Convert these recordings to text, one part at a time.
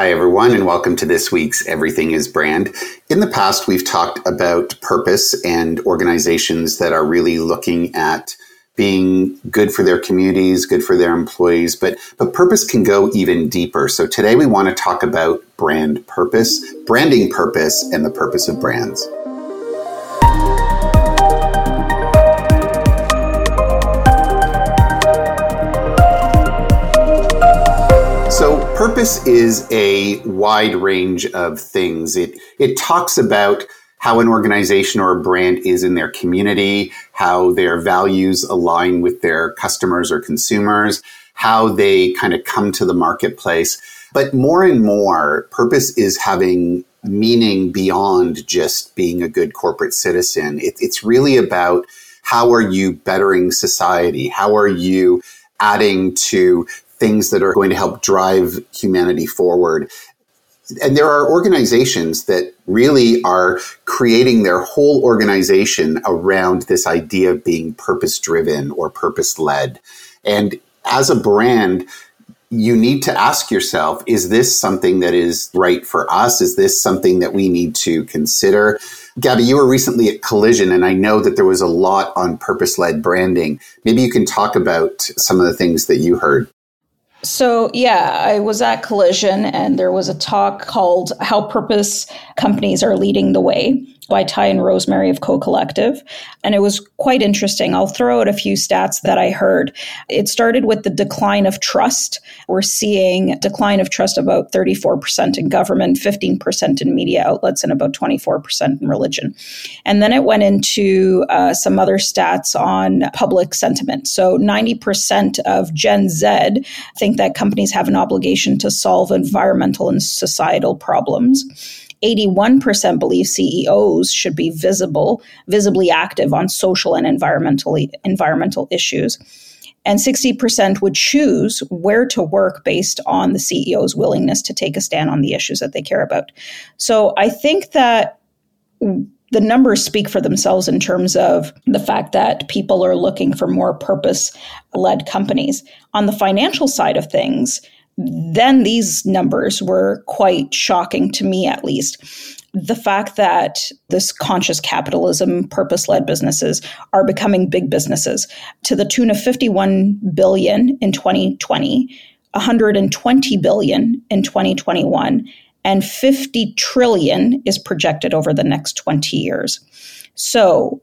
Hi, everyone, and welcome to this week's Everything is Brand. In the past, we've talked about purpose and organizations that are really looking at being good for their communities, good for their employees, but, but purpose can go even deeper. So today we want to talk about brand purpose, branding purpose, and the purpose of brands. Purpose is a wide range of things. It, it talks about how an organization or a brand is in their community, how their values align with their customers or consumers, how they kind of come to the marketplace. But more and more, purpose is having meaning beyond just being a good corporate citizen. It, it's really about how are you bettering society? How are you adding to things that are going to help drive humanity forward? and there are organizations that really are creating their whole organization around this idea of being purpose driven or purpose led. And as a brand, you need to ask yourself is this something that is right for us? Is this something that we need to consider? Gabby, you were recently at Collision, and I know that there was a lot on purpose led branding. Maybe you can talk about some of the things that you heard. So, yeah, I was at Collision and there was a talk called How Purpose Companies Are Leading the Way by Ty and Rosemary of Co Collective. And it was quite interesting. I'll throw out a few stats that I heard. It started with the decline of trust. We're seeing decline of trust about 34% in government, 15% in media outlets, and about 24% in religion. And then it went into uh, some other stats on public sentiment. So 90% of Gen Z think that companies have an obligation to solve environmental and societal problems. 81% believe CEOs should be visible, visibly active on social and environmentally environmental issues. And 60% would choose where to work based on the CEO's willingness to take a stand on the issues that they care about. So I think that the numbers speak for themselves in terms of the fact that people are looking for more purpose led companies. On the financial side of things, then these numbers were quite shocking to me, at least. The fact that this conscious capitalism, purpose led businesses are becoming big businesses to the tune of 51 billion in 2020, 120 billion in 2021, and 50 trillion is projected over the next 20 years. So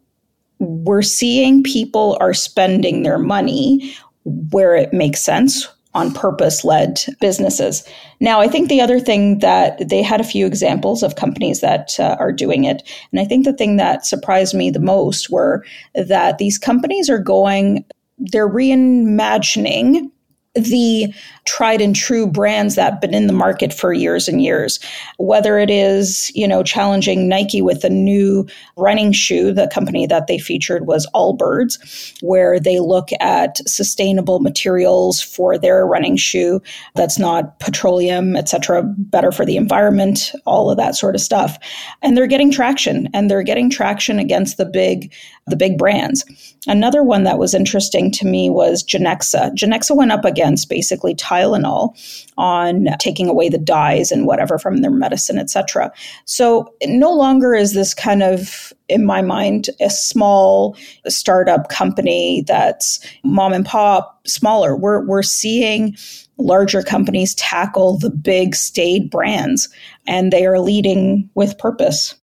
we're seeing people are spending their money where it makes sense on purpose led businesses. Now, I think the other thing that they had a few examples of companies that uh, are doing it. And I think the thing that surprised me the most were that these companies are going, they're reimagining the tried and true brands that have been in the market for years and years. Whether it is, you know, challenging Nike with a new running shoe, the company that they featured was Allbirds, where they look at sustainable materials for their running shoe that's not petroleum, et cetera, better for the environment, all of that sort of stuff. And they're getting traction and they're getting traction against the big, the big brands. Another one that was interesting to me was Genexa. Genexa went up against basically Tylenol on taking away the dyes and whatever from their medicine, etc. So no longer is this kind of, in my mind, a small startup company that's mom and pop, smaller. We're we're seeing larger companies tackle the big staid brands, and they are leading with purpose.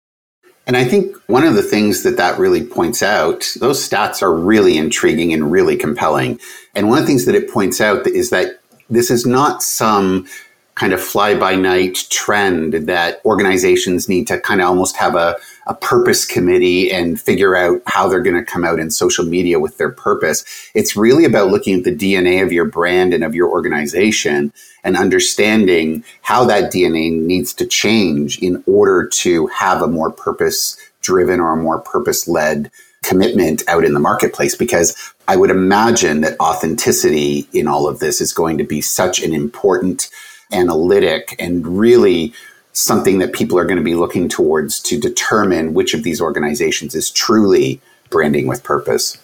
And I think one of the things that that really points out, those stats are really intriguing and really compelling. And one of the things that it points out is that this is not some kind of fly by night trend that organizations need to kind of almost have a, a purpose committee and figure out how they're going to come out in social media with their purpose. It's really about looking at the DNA of your brand and of your organization and understanding how that DNA needs to change in order to have a more purpose driven or a more purpose led commitment out in the marketplace because I would imagine that authenticity in all of this is going to be such an important analytic and really something that people are going to be looking towards to determine which of these organizations is truly branding with purpose.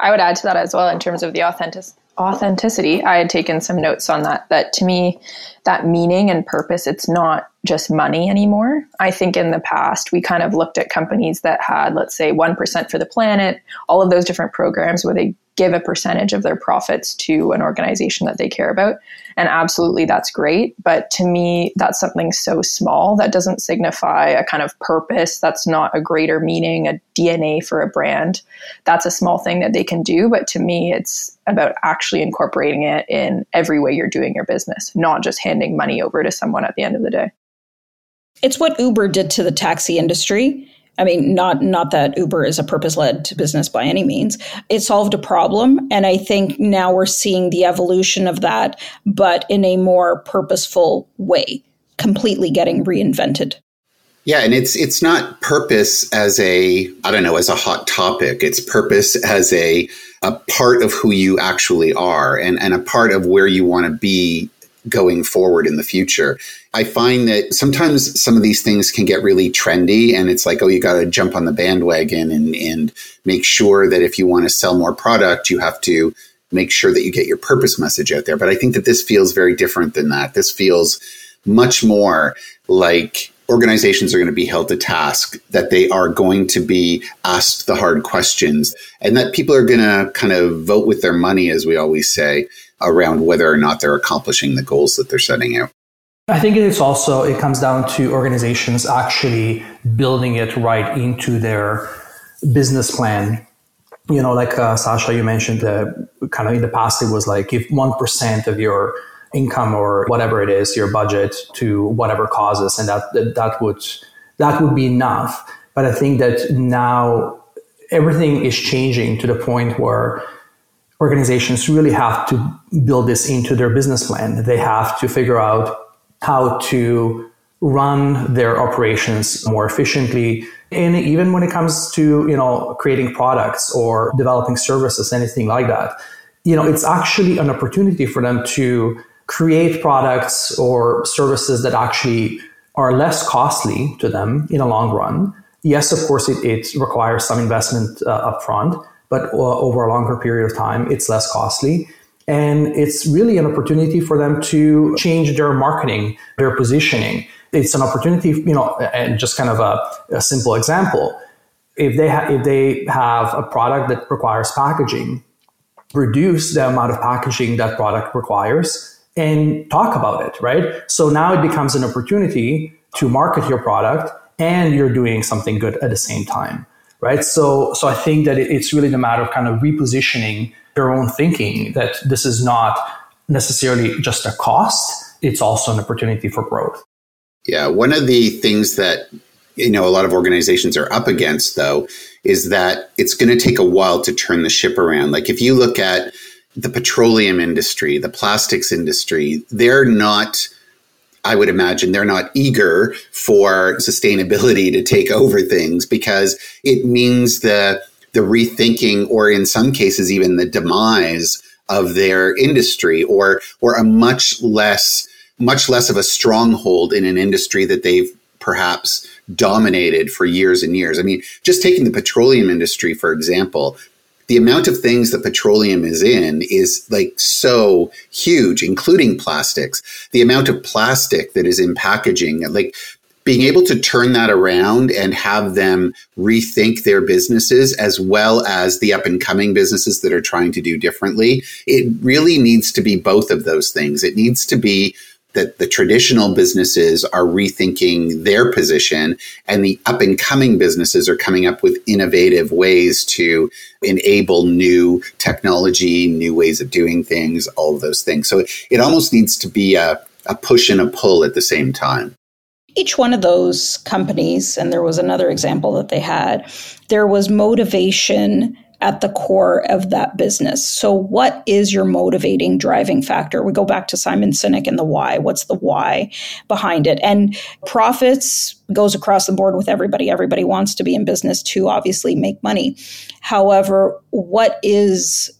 I would add to that as well in terms of the authentic authenticity. I had taken some notes on that. That to me, that meaning and purpose, it's not just money anymore. I think in the past, we kind of looked at companies that had, let's say, 1% for the planet, all of those different programs where they give a percentage of their profits to an organization that they care about. And absolutely, that's great. But to me, that's something so small that doesn't signify a kind of purpose. That's not a greater meaning, a DNA for a brand. That's a small thing that they can do. But to me, it's about actually incorporating it in every way you're doing your business, not just handing money over to someone at the end of the day. It's what Uber did to the taxi industry. I mean, not not that Uber is a purpose-led business by any means. It solved a problem, and I think now we're seeing the evolution of that, but in a more purposeful way, completely getting reinvented. Yeah, and it's it's not purpose as a I don't know as a hot topic. It's purpose as a a part of who you actually are and, and a part of where you want to be going forward in the future. I find that sometimes some of these things can get really trendy and it's like, oh, you got to jump on the bandwagon and, and make sure that if you want to sell more product, you have to make sure that you get your purpose message out there. But I think that this feels very different than that. This feels much more like organizations are going to be held to task, that they are going to be asked the hard questions, and that people are going to kind of vote with their money, as we always say, around whether or not they're accomplishing the goals that they're setting out. I think it's also it comes down to organizations actually building it right into their business plan. You know, like uh, Sasha, you mentioned, uh, kind of in the past, it was like if one percent of your income or whatever it is, your budget to whatever causes, and that, that that would that would be enough. But I think that now everything is changing to the point where organizations really have to build this into their business plan. They have to figure out how to run their operations more efficiently. And even when it comes to, you know, creating products or developing services, anything like that, you know, it's actually an opportunity for them to create products or services that actually are less costly to them in a long run. Yes, of course, it, it requires some investment uh, upfront, but uh, over a longer period of time, it's less costly. And it's really an opportunity for them to change their marketing, their positioning. It's an opportunity, you know, and just kind of a, a simple example. If they, ha- if they have a product that requires packaging, reduce the amount of packaging that product requires and talk about it, right? So now it becomes an opportunity to market your product and you're doing something good at the same time right? So, so I think that it's really the matter of kind of repositioning your own thinking that this is not necessarily just a cost; it's also an opportunity for growth. Yeah, one of the things that you know a lot of organizations are up against, though, is that it's going to take a while to turn the ship around. Like if you look at the petroleum industry, the plastics industry, they're not I would imagine they're not eager for sustainability to take over things because it means the the rethinking or in some cases even the demise of their industry or or a much less much less of a stronghold in an industry that they've perhaps dominated for years and years. I mean, just taking the petroleum industry for example, the amount of things that petroleum is in is like so huge, including plastics. The amount of plastic that is in packaging, like being able to turn that around and have them rethink their businesses as well as the up and coming businesses that are trying to do differently, it really needs to be both of those things. It needs to be that the traditional businesses are rethinking their position and the up and coming businesses are coming up with innovative ways to enable new technology, new ways of doing things, all of those things. So it almost needs to be a, a push and a pull at the same time. Each one of those companies, and there was another example that they had, there was motivation at the core of that business. So, what is your motivating driving factor? We go back to Simon Sinek and the why. What's the why behind it? And profits goes across the board with everybody. Everybody wants to be in business to obviously make money. However, what is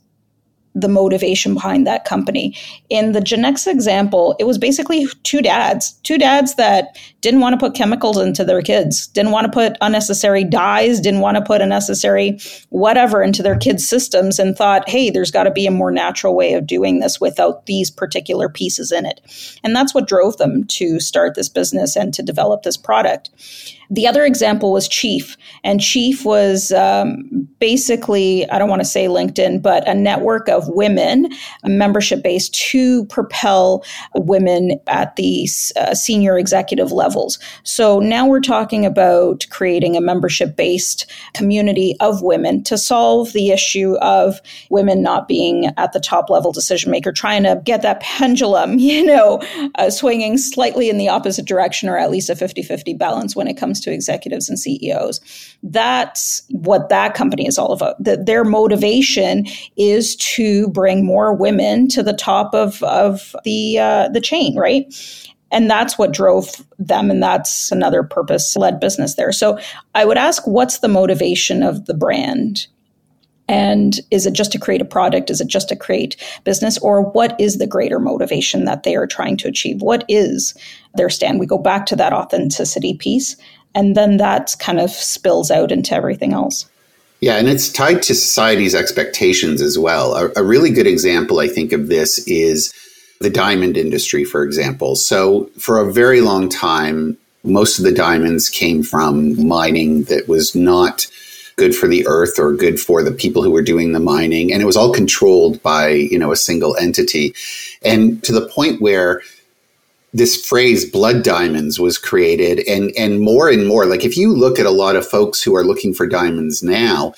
the motivation behind that company. In the Genexa example, it was basically two dads, two dads that didn't want to put chemicals into their kids, didn't want to put unnecessary dyes, didn't want to put unnecessary whatever into their kids' systems, and thought, hey, there's got to be a more natural way of doing this without these particular pieces in it. And that's what drove them to start this business and to develop this product. The other example was Chief, and Chief was um, basically, I don't want to say LinkedIn, but a network of women, a membership based, to propel women at the uh, senior executive levels. So now we're talking about creating a membership based community of women to solve the issue of women not being at the top level decision maker, trying to get that pendulum, you know, uh, swinging slightly in the opposite direction or at least a 50 50 balance when it comes to executives and CEOs. That's what that company is all about. The, their motivation is to bring more women to the top of, of the, uh, the chain, right? And that's what drove them. And that's another purpose led business there. So I would ask, what's the motivation of the brand? And is it just to create a product? Is it just to create business? Or what is the greater motivation that they are trying to achieve? What is their stand? We go back to that authenticity piece. And then that kind of spills out into everything else. Yeah, and it's tied to society's expectations as well. A, a, really good example, I think, of this is the diamond industry, for example. So, for a very long time, most of the diamonds came from mining that was not good for the earth or good for the people who were doing the mining. And it was all controlled by, you know, a single entity. And to the point where this phrase blood diamonds was created and and more and more. Like if you look at a lot of folks who are looking for diamonds now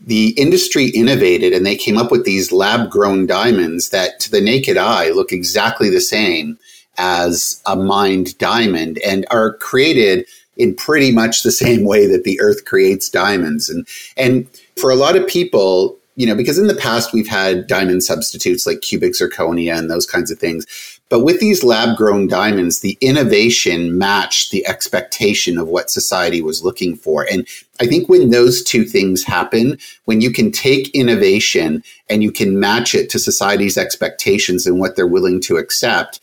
the industry innovated and they came up with these lab grown diamonds that to the naked eye look exactly the same as a mined diamond and are created in pretty much the same way that the earth creates diamonds. And and for a lot of people you know because in the past we've had diamond substitutes like cubic zirconia and those kinds of things but with these lab grown diamonds, the innovation matched the expectation of what society was looking for. And I think when those two things happen, when you can take innovation and you can match it to society's expectations and what they're willing to accept,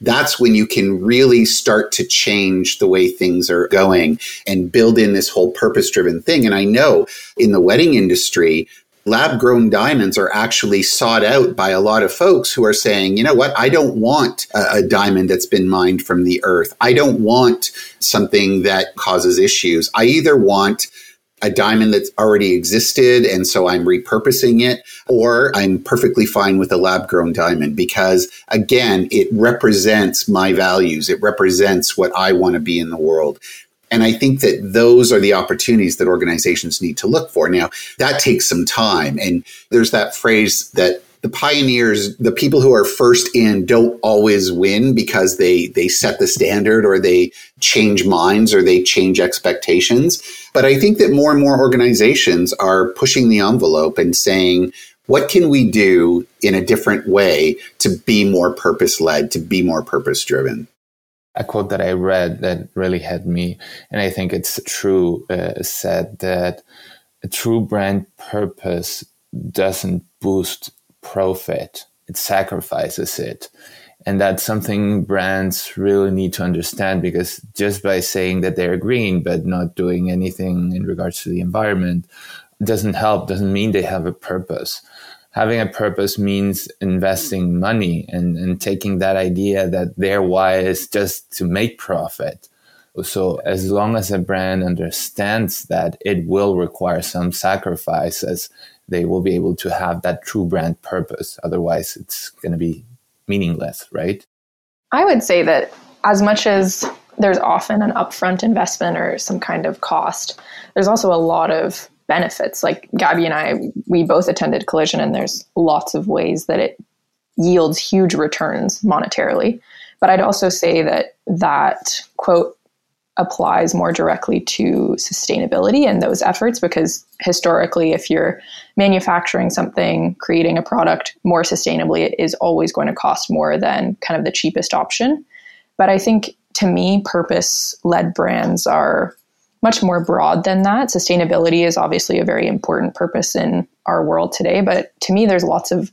that's when you can really start to change the way things are going and build in this whole purpose driven thing. And I know in the wedding industry, lab grown diamonds are actually sought out by a lot of folks who are saying, you know what, I don't want a, a, diamond that's been mined from the earth. I don't want something that causes issues. I either want a diamond that's already existed and so I'm repurposing it, or I'm perfectly fine with a lab grown diamond because again, it represents my values. It represents what I want to be in the world. And I think that those are the opportunities that organizations need to look for. Now, that takes some time. And there's that phrase that the pioneers, the people who are first in don't always win because they, they set the standard or they change minds or they change expectations. But I think that more and more organizations are pushing the envelope and saying, what can we do in a different way to be more purpose led, to be more purpose driven? A quote that I read that really had me, and I think it's true, uh, said that a true brand purpose doesn't boost profit, it sacrifices it. And that's something brands really need to understand because just by saying that they're green but not doing anything in regards to the environment doesn't help, doesn't mean they have a purpose having a purpose means investing money and, and taking that idea that their why is just to make profit. So as long as a brand understands that it will require some sacrifices, they will be able to have that true brand purpose. Otherwise, it's going to be meaningless, right? I would say that as much as there's often an upfront investment or some kind of cost, there's also a lot of benefits. Like Gabby and I, we both attended Collision, and there's lots of ways that it yields huge returns monetarily. But I'd also say that that quote applies more directly to sustainability and those efforts because historically, if you're manufacturing something, creating a product more sustainably, it is always going to cost more than kind of the cheapest option. But I think to me, purpose led brands are much more broad than that. Sustainability is obviously a very important purpose in our world today, but to me, there's lots of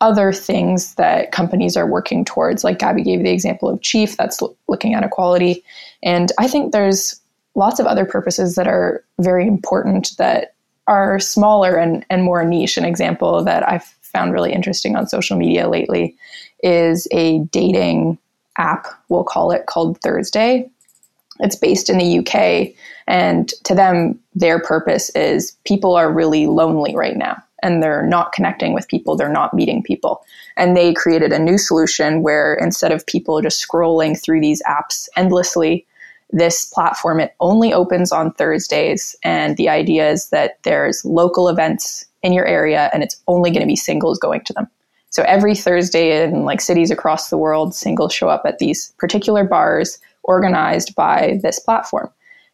other things that companies are working towards. Like Gabby gave the example of Chief, that's looking at equality. And I think there's lots of other purposes that are very important that are smaller and, and more niche. An example that I've found really interesting on social media lately is a dating app, we'll call it, called Thursday. It's based in the UK. And to them, their purpose is people are really lonely right now and they're not connecting with people, they're not meeting people. And they created a new solution where instead of people just scrolling through these apps endlessly, this platform it only opens on Thursdays and the idea is that there's local events in your area and it's only going to be singles going to them. So every Thursday in like cities across the world, singles show up at these particular bars organized by this platform.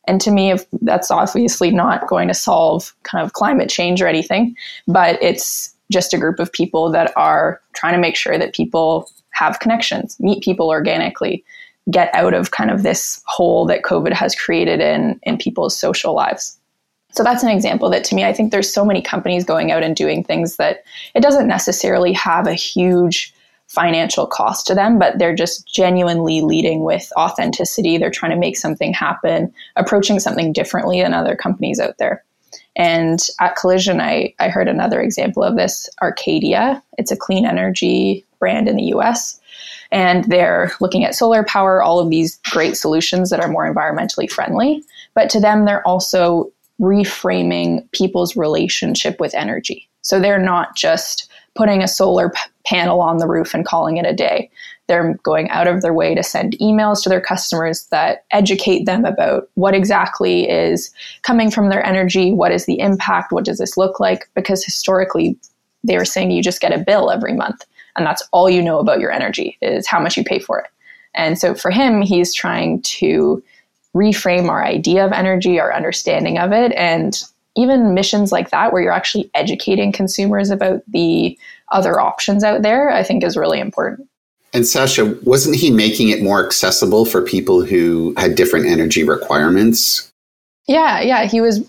And to me, that's obviously not going to solve kind of climate change or anything, but it's just a group of people that are trying to make sure that people have connections, meet people organically, get out of kind of this hole that COVID has created in in people's social lives. So that's an example that to me, I think there's so many companies going out and doing things that it doesn't necessarily have a huge financial cost to them, but they're just genuinely leading with authenticity. They're trying to make something happen, approaching something differently than other companies out there. And at Collision, I, I heard another example of this Arcadia. It's a clean energy brand in the US. And they're looking at solar power, all of these great solutions that are more environmentally friendly. But to them, they're also reframing people's relationship with energy. So they're not just putting a solar p- panel on the roof and calling it a day. They're going out of their way to send emails to their customers that educate them about what exactly is coming from their energy, what is the impact, what does this look like? Because historically, they were saying you just get a bill every month, and that's all you know about your energy is how much you pay for it. And so for him, he's trying to reframe our idea of energy, our understanding of it, and even missions like that where you're actually educating consumers about the other options out there, I think is really important. And Sasha, wasn't he making it more accessible for people who had different energy requirements? Yeah, yeah, he was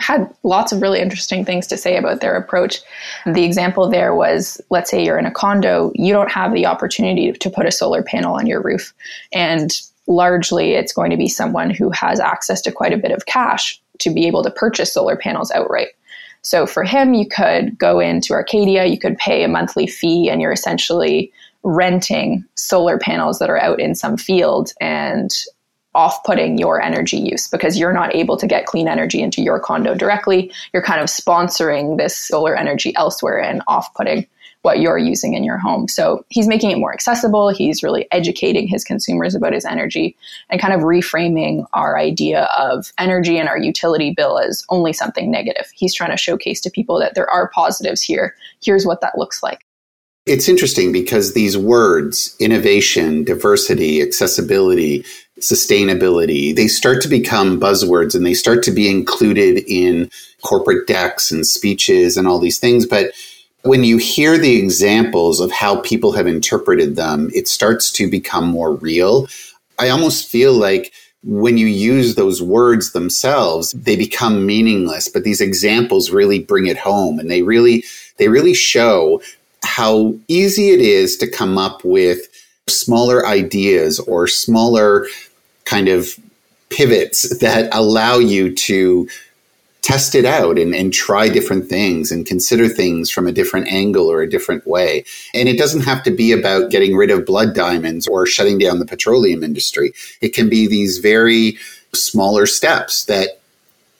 had lots of really interesting things to say about their approach. The example there was let's say you're in a condo, you don't have the opportunity to put a solar panel on your roof. And largely it's going to be someone who has access to quite a bit of cash to be able to purchase solar panels outright. So for him, you could go into Arcadia, you could pay a monthly fee, and you're essentially renting solar panels that are out in some field and off putting your energy use because you're not able to get clean energy into your condo directly. You're kind of sponsoring this solar energy elsewhere and off putting what you're using in your home. So he's making it more accessible. He's really educating his consumers about his energy and kind of reframing our idea of energy and our utility bill as only something negative. He's trying to showcase to people that there are positives here. Here's what that looks like. It's interesting because these words, innovation, diversity, accessibility, sustainability, they start to become buzzwords and they start to be included in corporate decks and speeches and all these things. But when you hear the examples of how people have interpreted them, it starts to become more real. I almost feel like when you use those words themselves, they become meaningless, but these examples really bring it home and they really, they really show how easy it is to come up with smaller ideas or smaller kind of pivots that allow you to test it out and, and try different things and consider things from a different angle or a different way. And it doesn't have to be about getting rid of blood diamonds or shutting down the petroleum industry. It can be these very smaller steps that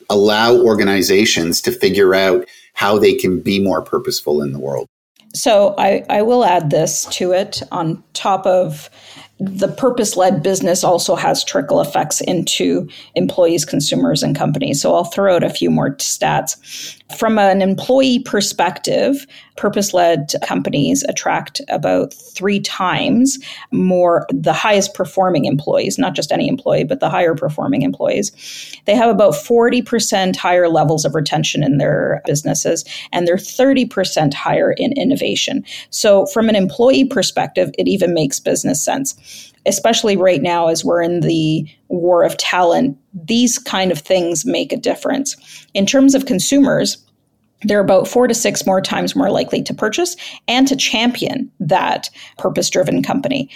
allow organizations to figure out how they can be more purposeful in the world. So I, I will add this to it on top of the purpose led business also has trickle effects into employees, consumers, and companies. So I'll throw out a few more stats. From an employee perspective, purpose led companies attract about three times more the highest performing employees, not just any employee, but the higher performing employees. They have about 40% higher levels of retention in their businesses, and they're 30% higher in innovation. So, from an employee perspective, it even makes business sense especially right now as we're in the war of talent, these kind of things make a difference. In terms of consumers, they're about four to six more times more likely to purchase and to champion that purpose driven company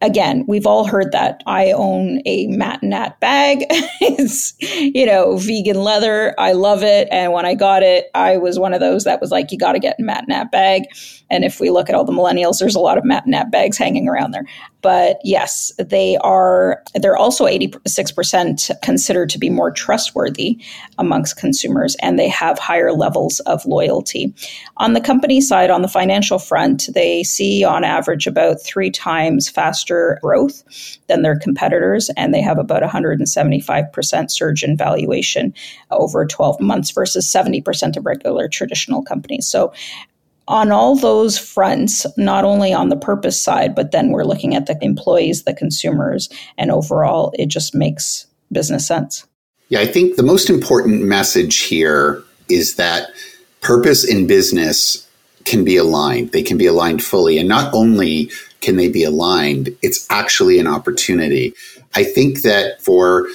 again, we've all heard that. I own a Matt Nat bag. it's, you know, vegan leather. I love it. And when I got it, I was one of those that was like, you got to get a Matt Nat bag. And if we look at all the millennials, there's a lot of Matt Nat bags hanging around there. But yes, they are, they're also 86% considered to be more trustworthy amongst consumers, and they have higher levels of loyalty. On the company side, on the financial front, they see on average about three times faster growth than their competitors, and they have about 175% surge in valuation over 12 months versus 70% of regular traditional companies. So on all those fronts, not only on the purpose side, but then we're looking at the employees, the consumers, and overall, it just makes business sense. Yeah, I think the most important message here is that purpose in business can be aligned. They can be aligned fully. And not only can they be aligned, it's actually an opportunity. I think that for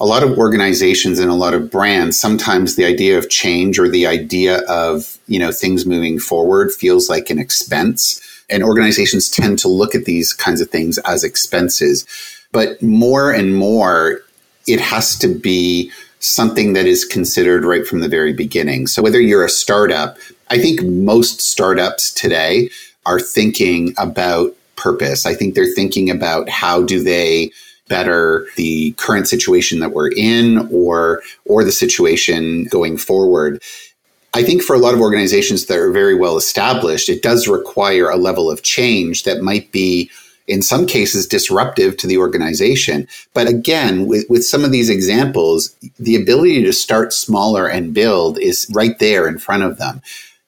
a lot of organizations and a lot of brands, sometimes the idea of change or the idea of, you know, things moving forward feels like an expense. And organizations tend to look at these kinds of things as expenses. But more and more, it has to be something that is considered right from the very beginning. So whether you're a startup, I think most startups today are thinking about purpose. I think they're thinking about how do they better the current situation that we're in or or the situation going forward. I think for a lot of organizations that are very well established, it does require a level of change that might be in some cases disruptive to the organization. But again, with, with some of these examples, the ability to start smaller and build is right there in front of them.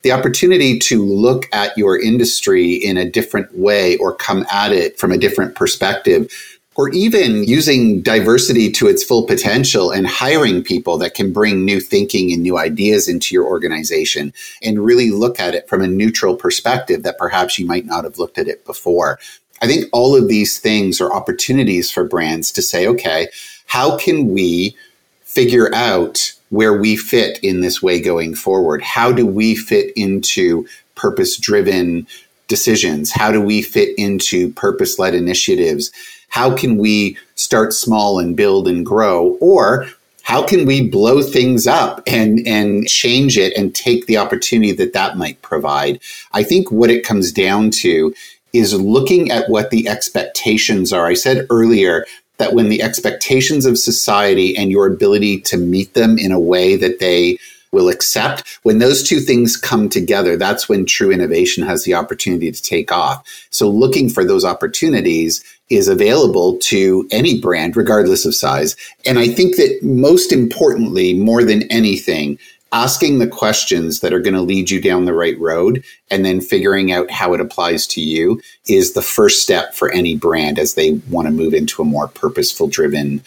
The opportunity to look at your industry in a different way or come at it from a different perspective or even using diversity to its full potential and hiring people that can bring new thinking and new ideas into your organization and really look at it from a neutral perspective that perhaps you might not have looked at it before. I think all of these things are opportunities for brands to say, okay, how can we figure out where we fit in this way going forward? How do we fit into purpose driven decisions? How do we fit into purpose led initiatives? how can we start small and build and grow? Or how can we blow things up and, and change it and take the opportunity that that might provide? I think what it comes down to is looking at what the expectations are. I said earlier that when the expectations of society and your ability to meet them in a way that they will accept. When those two things come together, that's when true innovation has the opportunity to take off. So looking for those opportunities is available to any brand, regardless of size. And I think that most importantly, more than anything, asking the questions that are going to lead you down the right road and then figuring out how it applies to you is the first step for any brand as they want to move into a more purposeful driven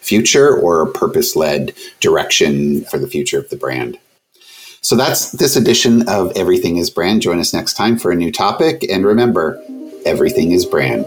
future or a purpose led direction for the future of the brand. So that's this edition of Everything is Brand. Join us next time for a new topic. And remember, everything is brand.